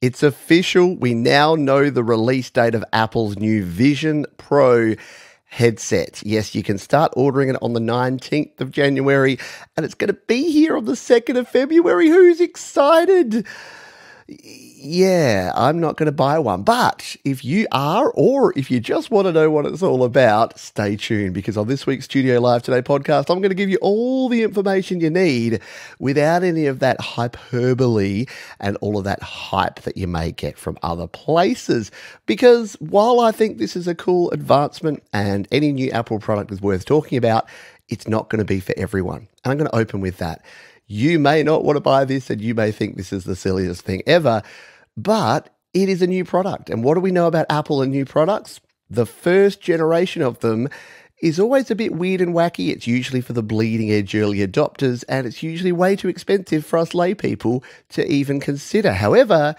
It's official. We now know the release date of Apple's new Vision Pro headset. Yes, you can start ordering it on the 19th of January and it's going to be here on the 2nd of February. Who's excited? Yeah, I'm not going to buy one. But if you are, or if you just want to know what it's all about, stay tuned because on this week's Studio Live Today podcast, I'm going to give you all the information you need without any of that hyperbole and all of that hype that you may get from other places. Because while I think this is a cool advancement and any new Apple product is worth talking about, it's not going to be for everyone. And I'm going to open with that. You may not want to buy this and you may think this is the silliest thing ever, but it is a new product. And what do we know about Apple and new products? The first generation of them is always a bit weird and wacky. It's usually for the bleeding edge early adopters, and it's usually way too expensive for us lay people to even consider. However,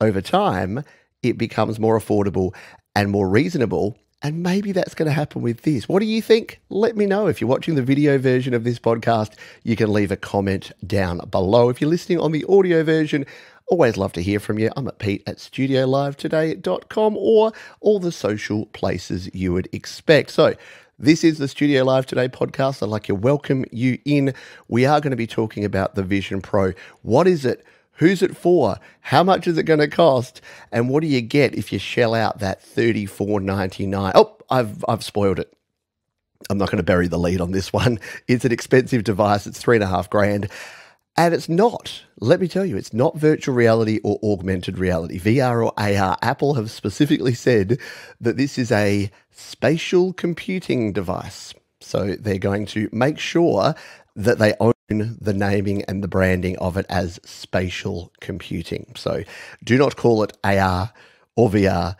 over time, it becomes more affordable and more reasonable and maybe that's going to happen with this. What do you think? Let me know. If you're watching the video version of this podcast, you can leave a comment down below. If you're listening on the audio version, always love to hear from you. I'm at pete at studiolivetoday.com or all the social places you would expect. So, this is the Studio Live Today podcast. I'd like to welcome you in. We are going to be talking about the Vision Pro. What is it? Who's it for? How much is it going to cost? And what do you get if you shell out that thirty four ninety nine? Oh, I've I've spoiled it. I'm not going to bury the lead on this one. It's an expensive device. It's three and a half grand. And it's not, let me tell you, it's not virtual reality or augmented reality, VR or AR. Apple have specifically said that this is a spatial computing device. So they're going to make sure that they own the naming and the branding of it as spatial computing. So do not call it AR or VR,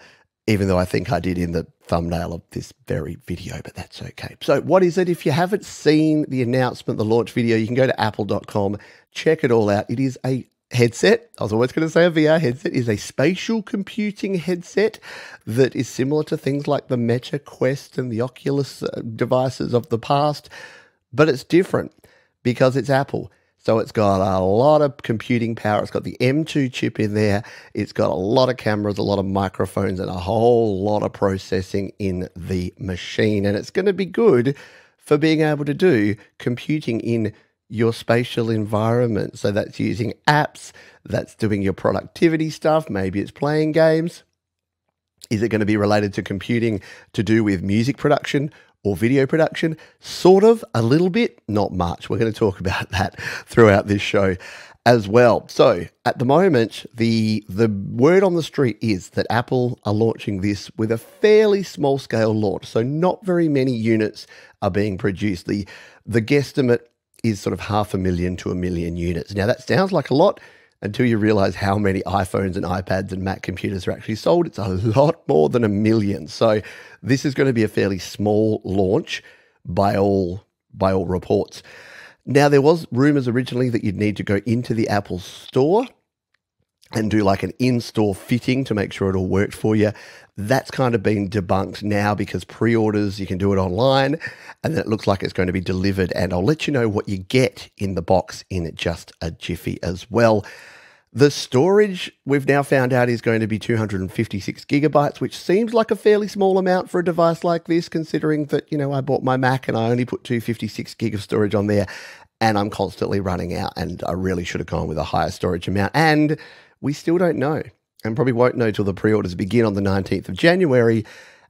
even though I think I did in the thumbnail of this very video, but that's okay. So, what is it? If you haven't seen the announcement, the launch video, you can go to apple.com, check it all out. It is a headset. I was always going to say a VR headset is a spatial computing headset that is similar to things like the Meta Quest and the Oculus uh, devices of the past, but it's different because it's Apple. So it's got a lot of computing power. It's got the M2 chip in there. It's got a lot of cameras, a lot of microphones, and a whole lot of processing in the machine. And it's going to be good for being able to do computing in your spatial environment. So that's using apps, that's doing your productivity stuff. Maybe it's playing games. Is it going to be related to computing to do with music production or video production? Sort of, a little bit, not much. We're going to talk about that throughout this show as well. So, at the moment, the the word on the street is that Apple are launching this with a fairly small scale launch. So, not very many units are being produced. The the guesstimate is sort of half a million to a million units. Now, that sounds like a lot until you realize how many iPhones and iPads and Mac computers are actually sold. It's a lot more than a million. So this is going to be a fairly small launch by all by all reports. Now there was rumors originally that you'd need to go into the Apple store and do like an in-store fitting to make sure it all worked for you. That's kind of been debunked now because pre-orders you can do it online and then it looks like it's going to be delivered and I'll let you know what you get in the box in just a jiffy as well. The storage we've now found out is going to be 256 gigabytes, which seems like a fairly small amount for a device like this, considering that, you know, I bought my Mac and I only put 256 gig of storage on there and I'm constantly running out and I really should have gone with a higher storage amount. And we still don't know and probably won't know till the pre-orders begin on the 19th of January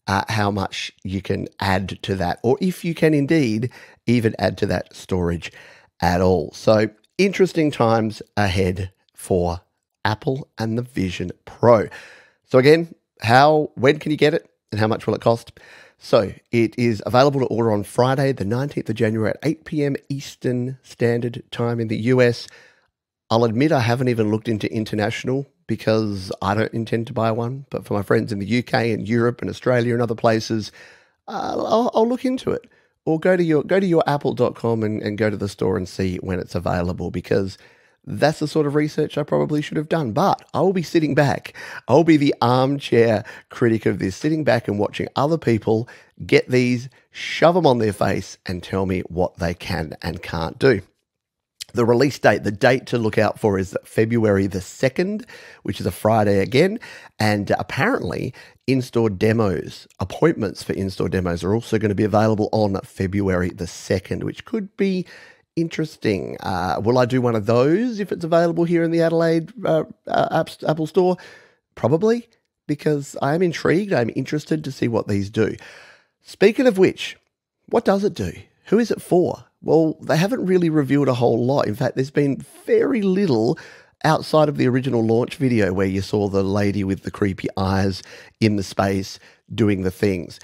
uh, how much you can add to that or if you can indeed even add to that storage at all. So interesting times ahead for Apple and the Vision Pro. So again, how when can you get it and how much will it cost? So it is available to order on Friday, the 19th of January at 8 p.m. Eastern Standard Time in the US. I'll admit I haven't even looked into international because I don't intend to buy one. But for my friends in the UK and Europe and Australia and other places, uh, I'll, I'll, look into it. Or go to your go to your apple.com and, and go to the store and see when it's available because that's the sort of research I probably should have done. But I will be sitting back. I'll be the armchair critic of this, sitting back and watching other people get these, shove them on their face, and tell me what they can and can't do. The release date, the date to look out for is February the 2nd, which is a Friday again. And apparently, in store demos, appointments for in store demos are also going to be available on February the 2nd, which could be interesting. Uh, will I do one of those if it's available here in the Adelaide uh, uh, Apple Store? Probably, because I am intrigued. I'm interested to see what these do. Speaking of which, what does it do? Who is it for? Well, they haven't really revealed a whole lot. In fact, there's been very little outside of the original launch video where you saw the lady with the creepy eyes in the space doing the things.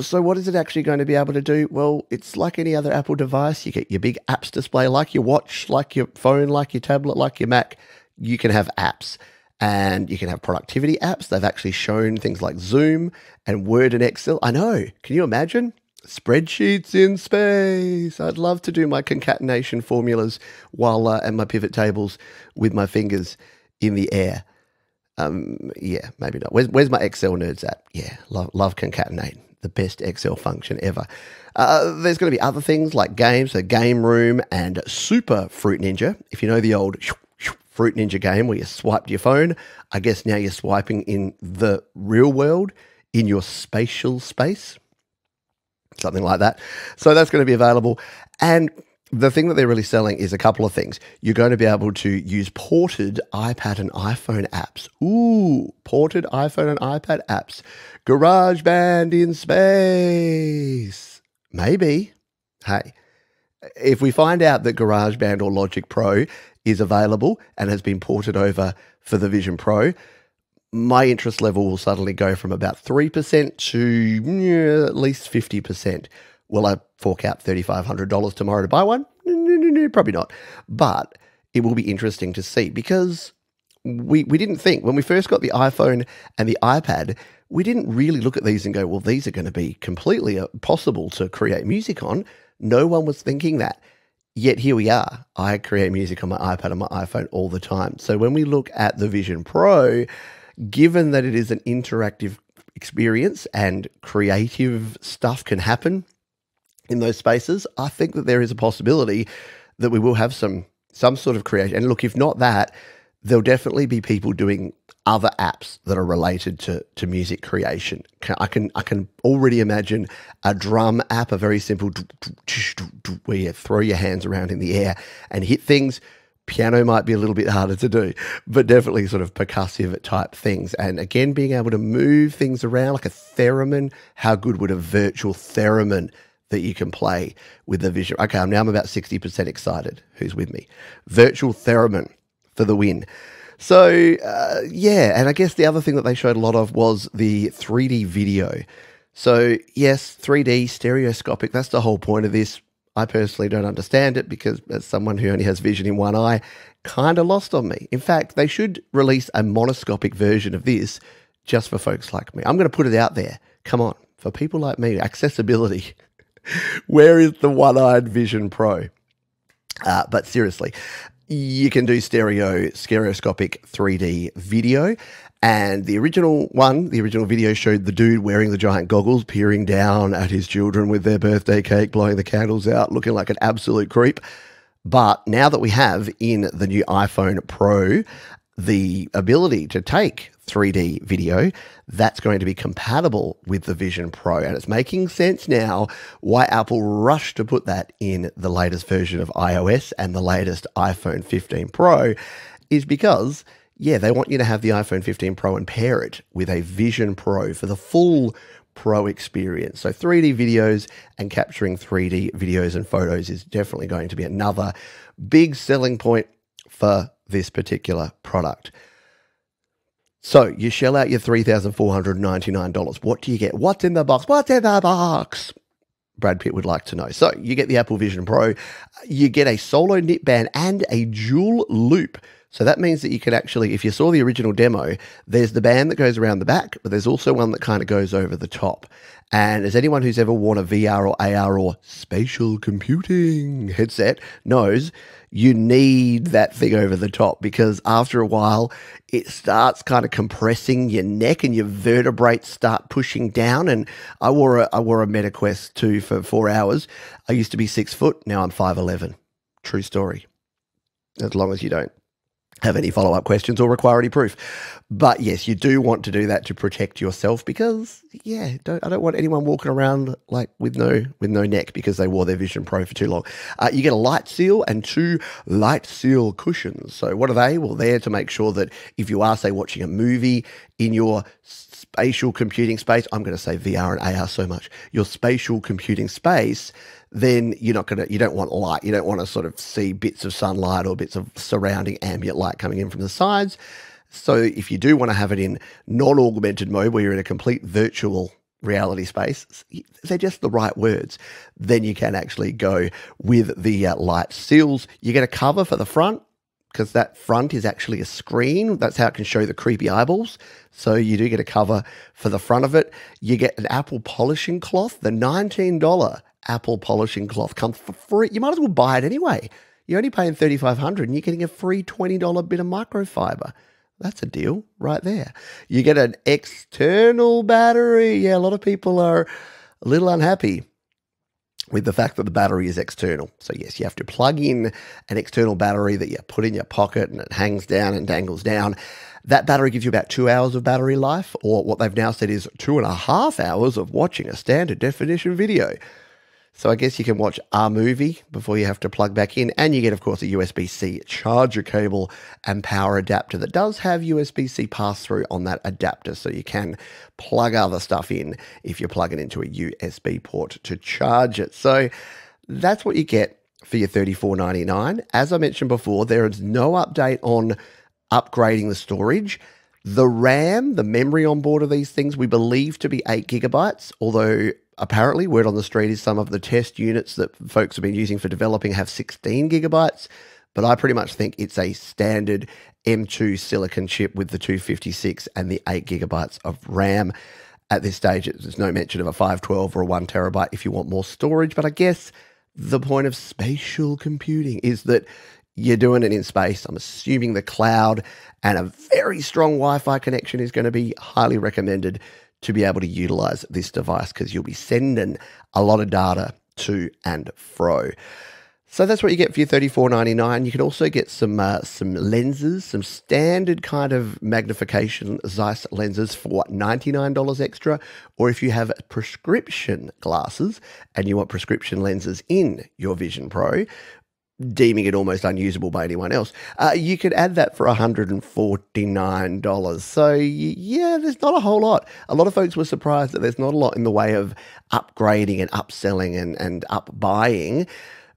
So, what is it actually going to be able to do? Well, it's like any other Apple device. You get your big apps display, like your watch, like your phone, like your tablet, like your Mac. You can have apps and you can have productivity apps. They've actually shown things like Zoom and Word and Excel. I know. Can you imagine? Spreadsheets in space. I'd love to do my concatenation formulas while uh, and my pivot tables with my fingers in the air. Um, yeah, maybe not. Where's, where's my Excel nerds at? Yeah, love, love concatenate, the best Excel function ever. Uh, there's going to be other things like games, so Game Room and Super Fruit Ninja. If you know the old Fruit Ninja game where you swiped your phone, I guess now you're swiping in the real world in your spatial space something like that. So that's going to be available. And the thing that they're really selling is a couple of things. You're going to be able to use ported iPad and iPhone apps. Ooh, ported iPhone and iPad apps. GarageBand in space. Maybe. Hey, if we find out that GarageBand or Logic Pro is available and has been ported over for the Vision Pro, my interest level will suddenly go from about 3% to yeah, at least 50%. Will I fork out $3,500 tomorrow to buy one? No, no, no, probably not. But it will be interesting to see because we, we didn't think when we first got the iPhone and the iPad, we didn't really look at these and go, well, these are going to be completely uh, possible to create music on. No one was thinking that. Yet here we are. I create music on my iPad and my iPhone all the time. So when we look at the Vision Pro, given that it is an interactive experience and creative stuff can happen in those spaces, I think that there is a possibility that we will have some some sort of creation. And look, if not that, there'll definitely be people doing other apps that are related to, to music creation. I can I can already imagine a drum app, a very simple where you throw your hands around in the air and hit things Piano might be a little bit harder to do, but definitely sort of percussive type things. And again, being able to move things around like a theremin. How good would a virtual theremin that you can play with the vision? Okay, I'm now I'm about 60% excited. Who's with me? Virtual theremin for the win. So, uh, yeah, and I guess the other thing that they showed a lot of was the 3D video. So, yes, 3D stereoscopic, that's the whole point of this. I personally don't understand it because, as someone who only has vision in one eye, kind of lost on me. In fact, they should release a monoscopic version of this just for folks like me. I'm going to put it out there. Come on, for people like me, accessibility. Where is the one eyed Vision Pro? Uh, but seriously, you can do stereo, stereoscopic 3D video. And the original one, the original video showed the dude wearing the giant goggles, peering down at his children with their birthday cake, blowing the candles out, looking like an absolute creep. But now that we have in the new iPhone Pro the ability to take 3D video, that's going to be compatible with the Vision Pro. And it's making sense now why Apple rushed to put that in the latest version of iOS and the latest iPhone 15 Pro is because yeah, they want you to have the iPhone 15 Pro and pair it with a Vision Pro for the full Pro experience. So 3D videos and capturing 3D videos and photos is definitely going to be another big selling point for this particular product. So you shell out your $3,499. What do you get? What's in the box? What's in the box? Brad Pitt would like to know. So you get the Apple Vision Pro, you get a solo knit band and a dual loop so that means that you can actually, if you saw the original demo, there's the band that goes around the back, but there's also one that kind of goes over the top. And as anyone who's ever worn a VR or AR or spatial computing headset knows, you need that thing over the top because after a while, it starts kind of compressing your neck and your vertebrae start pushing down. And I wore a, I wore a MetaQuest 2 for four hours. I used to be six foot, now I'm 5'11 True story. As long as you don't have any follow up questions or require any proof. But yes, you do want to do that to protect yourself because yeah, don't, I don't want anyone walking around like with no with no neck because they wore their Vision Pro for too long. Uh, you get a light seal and two light seal cushions. So what are they? Well, they're to make sure that if you are say watching a movie in your spatial computing space, I'm going to say VR and AR so much, your spatial computing space, then you're not to, you don't want light. You don't want to sort of see bits of sunlight or bits of surrounding ambient light coming in from the sides. So if you do want to have it in non augmented mode where you're in a complete virtual reality space, they're just the right words. Then you can actually go with the uh, light seals. You get a cover for the front because that front is actually a screen. That's how it can show the creepy eyeballs. So you do get a cover for the front of it. You get an Apple polishing cloth. The $19 Apple polishing cloth comes for free. You might as well buy it anyway. You're only paying 3,500 and you're getting a free $20 bit of microfiber. That's a deal right there. You get an external battery. Yeah, a lot of people are a little unhappy with the fact that the battery is external. So, yes, you have to plug in an external battery that you put in your pocket and it hangs down and dangles down. That battery gives you about two hours of battery life, or what they've now said is two and a half hours of watching a standard definition video. So I guess you can watch a movie before you have to plug back in. And you get, of course, a USB C charger cable and power adapter that does have USB C pass through on that adapter. So you can plug other stuff in if you're plugging into a USB port to charge it. So that's what you get for your $34.99. As I mentioned before, there is no update on upgrading the storage. The RAM, the memory on board of these things, we believe to be eight gigabytes, although apparently, word on the street is some of the test units that folks have been using for developing have 16 gigabytes. But I pretty much think it's a standard M2 silicon chip with the 256 and the 8 gigabytes of RAM. At this stage, there's no mention of a 512 or a 1 terabyte if you want more storage. But I guess the point of spatial computing is that you're doing it in space. I'm assuming the cloud and a very strong Wi Fi connection is going to be highly recommended to be able to utilize this device because you'll be sending a lot of data to and fro. So that's what you get for your thirty-four ninety-nine. You can also get some uh, some lenses, some standard kind of magnification Zeiss lenses for ninety-nine dollars extra. Or if you have prescription glasses and you want prescription lenses in your Vision Pro, deeming it almost unusable by anyone else, uh, you could add that for $149. So, yeah, there's not a whole lot. A lot of folks were surprised that there's not a lot in the way of upgrading and upselling and, and up buying.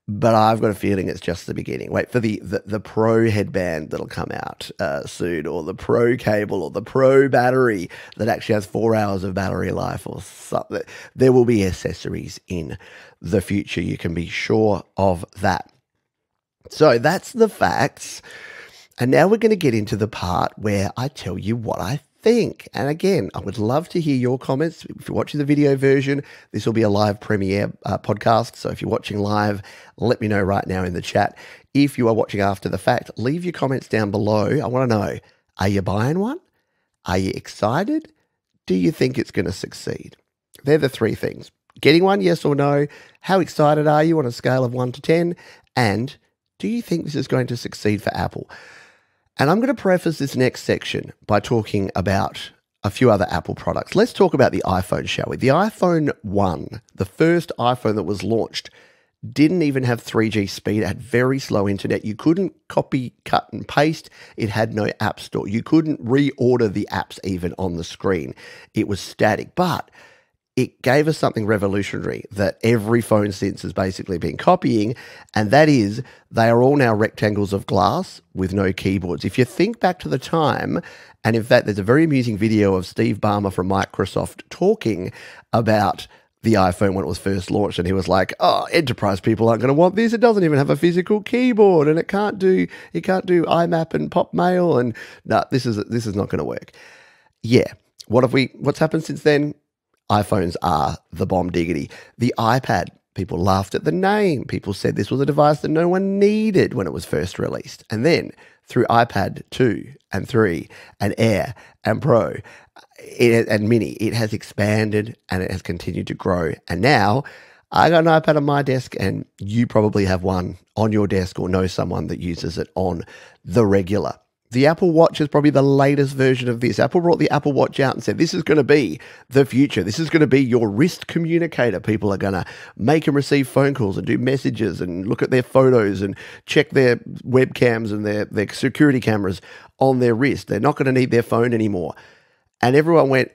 But I've got a feeling it's just the beginning. Wait for the, the, the Pro headband that'll come out uh, soon, or the Pro cable, or the Pro battery that actually has four hours of battery life, or something. There will be accessories in the future. You can be sure of that. So that's the facts. And now we're going to get into the part where I tell you what I think. And again, I would love to hear your comments. If you're watching the video version, this will be a live premiere uh, podcast. So if you're watching live, let me know right now in the chat. If you are watching after the fact, leave your comments down below. I want to know are you buying one? Are you excited? Do you think it's going to succeed? They're the three things. Getting one, yes or no? How excited are you on a scale of 1 to 10? And do you think this is going to succeed for Apple? And I'm going to preface this next section by talking about a few other Apple products. Let's talk about the iPhone, shall we? The iPhone 1, the first iPhone that was launched, didn't even have 3G speed. It had very slow internet. You couldn't copy, cut, and paste. It had no app store. You couldn't reorder the apps even on the screen. It was static. But it gave us something revolutionary that every phone since has basically been copying, and that is they are all now rectangles of glass with no keyboards. If you think back to the time, and in fact, there's a very amusing video of Steve Ballmer from Microsoft talking about the iPhone when it was first launched, and he was like, "Oh, enterprise people aren't going to want this. It doesn't even have a physical keyboard, and it can't do it can't do IMAP and Pop Mail, and no, this is this is not going to work." Yeah, what have we? What's happened since then? iPhones are the bomb diggity. The iPad, people laughed at the name. People said this was a device that no one needed when it was first released. And then through iPad 2 and 3 and Air and Pro it, and Mini, it has expanded and it has continued to grow. And now I got an iPad on my desk, and you probably have one on your desk or know someone that uses it on the regular. The Apple Watch is probably the latest version of this. Apple brought the Apple Watch out and said, This is going to be the future. This is going to be your wrist communicator. People are going to make and receive phone calls and do messages and look at their photos and check their webcams and their, their security cameras on their wrist. They're not going to need their phone anymore. And everyone went,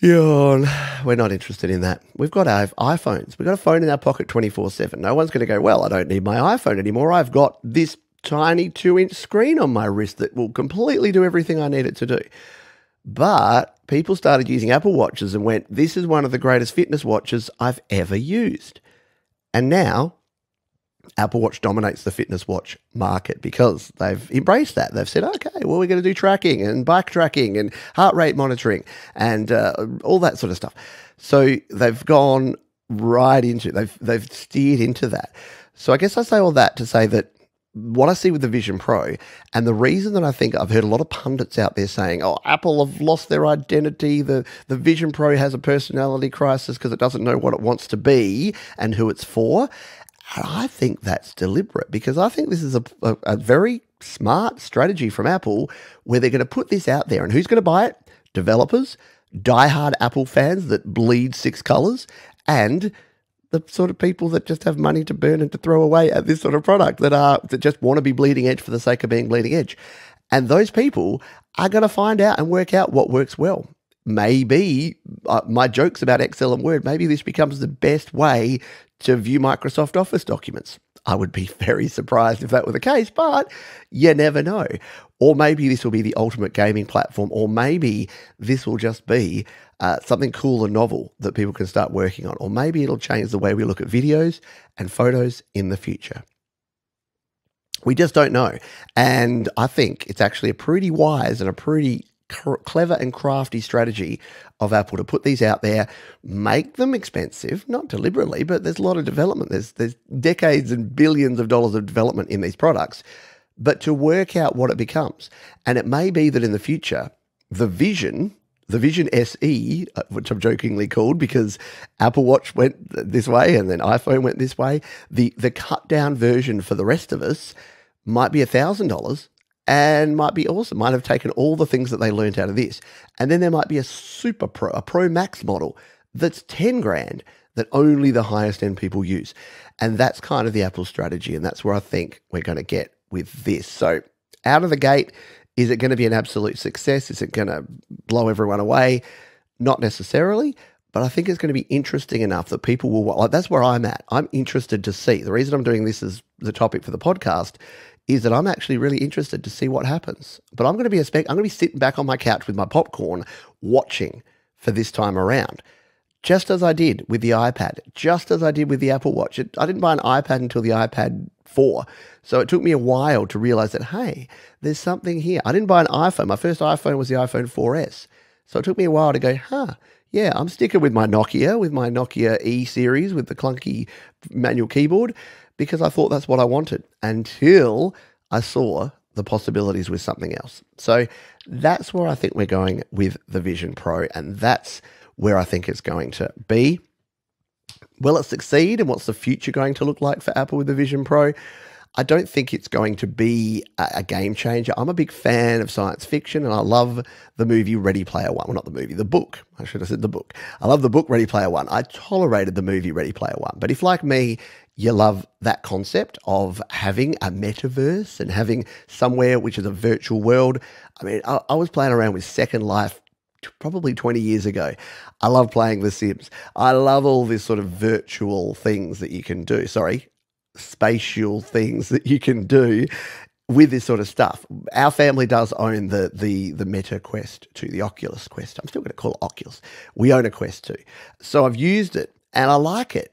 yeah, we're not interested in that. We've got our iPhones. We've got a phone in our pocket 24 7. No one's going to go, well, I don't need my iPhone anymore. I've got this tiny two inch screen on my wrist that will completely do everything I need it to do. But people started using Apple Watches and went, This is one of the greatest fitness watches I've ever used. And now Apple Watch dominates the fitness watch market because they've embraced that. They've said, okay, well, we're going to do tracking and bike tracking and heart rate monitoring and uh, all that sort of stuff. So they've gone right into they've they've steered into that. So I guess I say all that to say that what I see with the Vision Pro, and the reason that I think I've heard a lot of pundits out there saying, "Oh, Apple have lost their identity. the The Vision Pro has a personality crisis because it doesn't know what it wants to be and who it's for." And I think that's deliberate because I think this is a, a, a very smart strategy from Apple where they're going to put this out there, and who's going to buy it? Developers, diehard Apple fans that bleed six colors, and the sort of people that just have money to burn and to throw away at this sort of product that are that just want to be bleeding edge for the sake of being bleeding edge. And those people are going to find out and work out what works well. Maybe uh, my jokes about Excel and Word, maybe this becomes the best way to view Microsoft Office documents. I would be very surprised if that were the case, but you never know. Or maybe this will be the ultimate gaming platform, or maybe this will just be uh, something cool and novel that people can start working on, or maybe it'll change the way we look at videos and photos in the future. We just don't know. And I think it's actually a pretty wise and a pretty clever and crafty strategy of Apple to put these out there, make them expensive, not deliberately, but there's a lot of development. There's there's decades and billions of dollars of development in these products, but to work out what it becomes. And it may be that in the future, the vision the Vision SE, uh, which I'm jokingly called because Apple Watch went this way and then iPhone went this way, the the cut down version for the rest of us might be $1,000 and might be awesome. Might have taken all the things that they learned out of this. And then there might be a super pro, a Pro Max model that's 10 grand that only the highest end people use. And that's kind of the Apple strategy. And that's where I think we're going to get with this. So out of the gate, is it going to be an absolute success? Is it going to blow everyone away? Not necessarily, but I think it's going to be interesting enough that people will. Like that's where I'm at. I'm interested to see. The reason I'm doing this as the topic for the podcast is that I'm actually really interested to see what happens. But I'm going to be a spec. I'm going to be sitting back on my couch with my popcorn, watching for this time around just as I did with the iPad, just as I did with the Apple Watch. It, I didn't buy an iPad until the iPad 4. So it took me a while to realize that, hey, there's something here. I didn't buy an iPhone. My first iPhone was the iPhone 4S. So it took me a while to go, huh, yeah, I'm sticking with my Nokia, with my Nokia E series with the clunky manual keyboard, because I thought that's what I wanted until I saw the possibilities with something else. So that's where I think we're going with the Vision Pro. And that's where I think it's going to be. Will it succeed? And what's the future going to look like for Apple with the Vision Pro? I don't think it's going to be a, game changer. I'm a big fan of science fiction and I love the movie Ready Player One. Well, not the movie, the book. I should have said the book. I love the book Ready Player One. I tolerated the movie Ready Player One. But if, like me, you love that concept of having a metaverse and having somewhere which is a virtual world, I mean, I, I was playing around with Second Life probably 20 years ago. I love playing The Sims. I love all these sort of virtual things that you can do. Sorry, spatial things that you can do with this sort of stuff. Our family does own the the the Meta Quest 2, the Oculus Quest. I'm still going to call it Oculus. We own a Quest 2. So I've used it and I like it.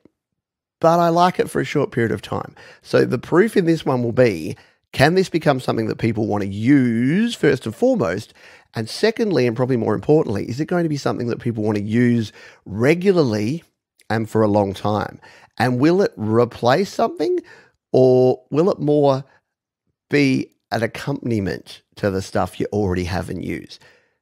But I like it for a short period of time. So the proof in this one will be can this become something that people want to use first and foremost? And secondly, and probably more importantly, is it going to be something that people want to use regularly and for a long time? And will it replace something or will it more be an accompaniment to the stuff you already have and use?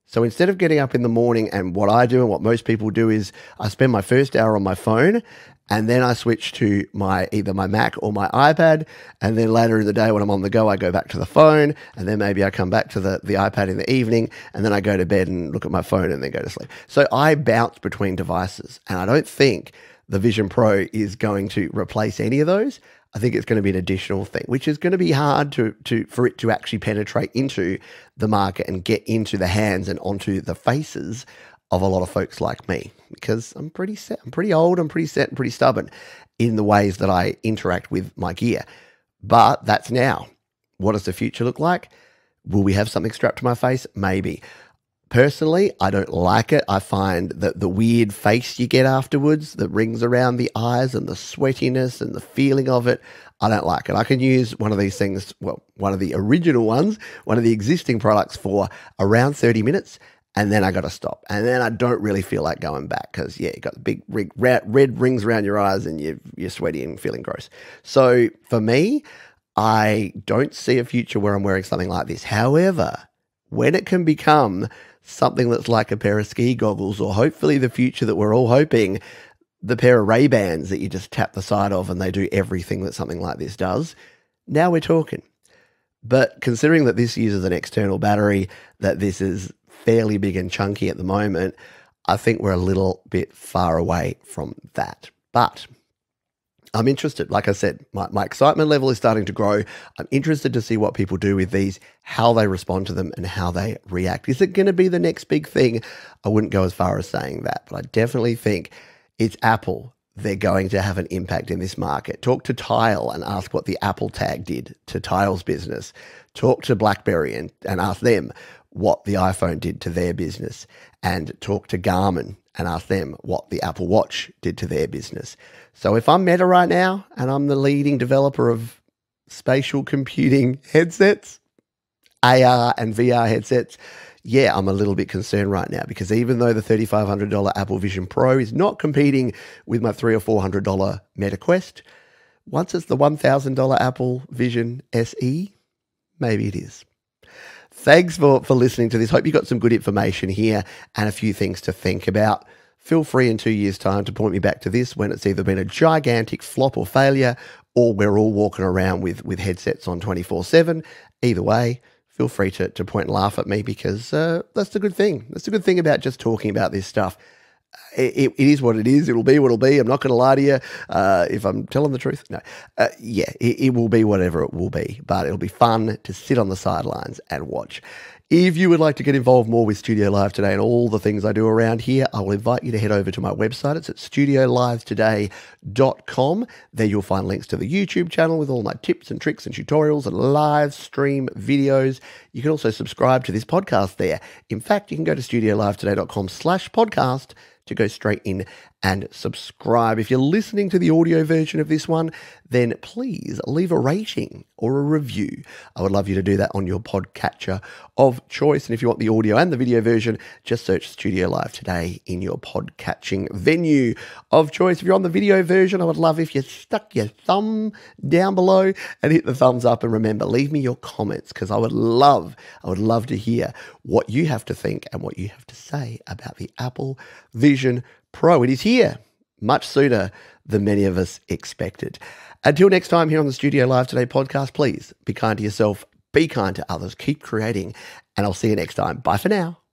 So instead of getting up in the morning and what I do and what most people do is I spend my first hour on my phone and then I switch to my either my Mac or my iPad, and then later in the day when I'm on the go, I go back to the phone, and then maybe I come back to the, the iPad in the evening, and then I go to bed and look at my phone and then go to sleep. So I bounce between devices, and I don't think the Vision Pro is going to replace any of those. I think it's going to be an additional thing, which is going to be hard to, to for it to actually penetrate into the market and get into the hands and onto the faces of a lot of folks like me because I'm pretty set, I'm pretty old, I'm pretty set and pretty stubborn in the ways that I interact with my gear. But that's now. What does the future look like? Will we have something strapped to my face? Maybe. Personally, I don't like it. I find that the weird face you get afterwards, the rings around the eyes and the sweatiness and the feeling of it, I don't like it. I can use one of these things, well, one of the original ones, one of the existing products for around 30 minutes, and then I got to stop. And then I don't really feel like going back because, yeah, you got the big red, red rings around your eyes and you're, you're sweaty and feeling gross. So for me, I don't see a future where I'm wearing something like this. However, when it can become something that's like a pair of ski goggles, or hopefully the future that we're all hoping, the pair of Ray Bans that you just tap the side of and they do everything that something like this does. Now we're talking. But considering that this uses an external battery, that this is fairly big and chunky at the moment, I think we're a little bit far away from that. But I'm interested. Like I said, my, my excitement level is starting to grow. I'm interested to see what people do with these, how they respond to them, and how they react. Is it going to be the next big thing? I wouldn't go as far as saying that, but I definitely think it's Apple. They're going to have an impact in this market. Talk to Tile and ask what the Apple tag did to Tile's business. Talk to BlackBerry and, and ask them what the iPhone did to their business. And talk to Garmin and ask them what the Apple Watch did to their business. So if I'm Meta right now and I'm the leading developer of spatial computing headsets, AR and VR headsets, yeah, I'm a little bit concerned right now because even though the $3,500 Apple Vision Pro is not competing with my three or $400 Meta Quest, once it's the $1,000 Apple Vision SE, maybe it is. Thanks for, for listening to this. Hope you got some good information here and a few things to think about. Feel free in two years' time to point me back to this when it's either been a gigantic flop or failure, or we're all walking around with, with headsets on 24 7. Either way, feel free to, to point and laugh at me because uh, that's the good thing. That's the good thing about just talking about this stuff. It, it is what it is. It'll be what it'll be. I'm not going to lie to you. Uh, if I'm telling the truth, no. Uh, yeah, it, it will be whatever it will be, but it'll be fun to sit on the sidelines and watch. If you would like to get involved more with Studio Live today and all the things I do around here, I will invite you to head over to my website. It's at studiolivetoday.com. There you'll find links to the YouTube channel with all my tips and tricks and tutorials and live stream videos. You can also subscribe to this podcast there. In fact, you can go to studiolivetoday.com slash podcast to go straight in and subscribe. If you're listening to the audio version of this one, then please leave a rating or a review. I would love you to do that on your podcatcher of choice. And if you want the audio and the video version, just search Studio Live today in your podcatching venue of choice. If you're on the video version, I would love if you stuck your thumb down below and hit the thumbs up. And remember, leave me your comments because I would love, I would love to hear what you have to think and what you have to say about the Apple Vision Pro. It is here much sooner than many of us expected. Until next time, here on the Studio Live Today podcast, please be kind to yourself, be kind to others, keep creating, and I'll see you next time. Bye for now.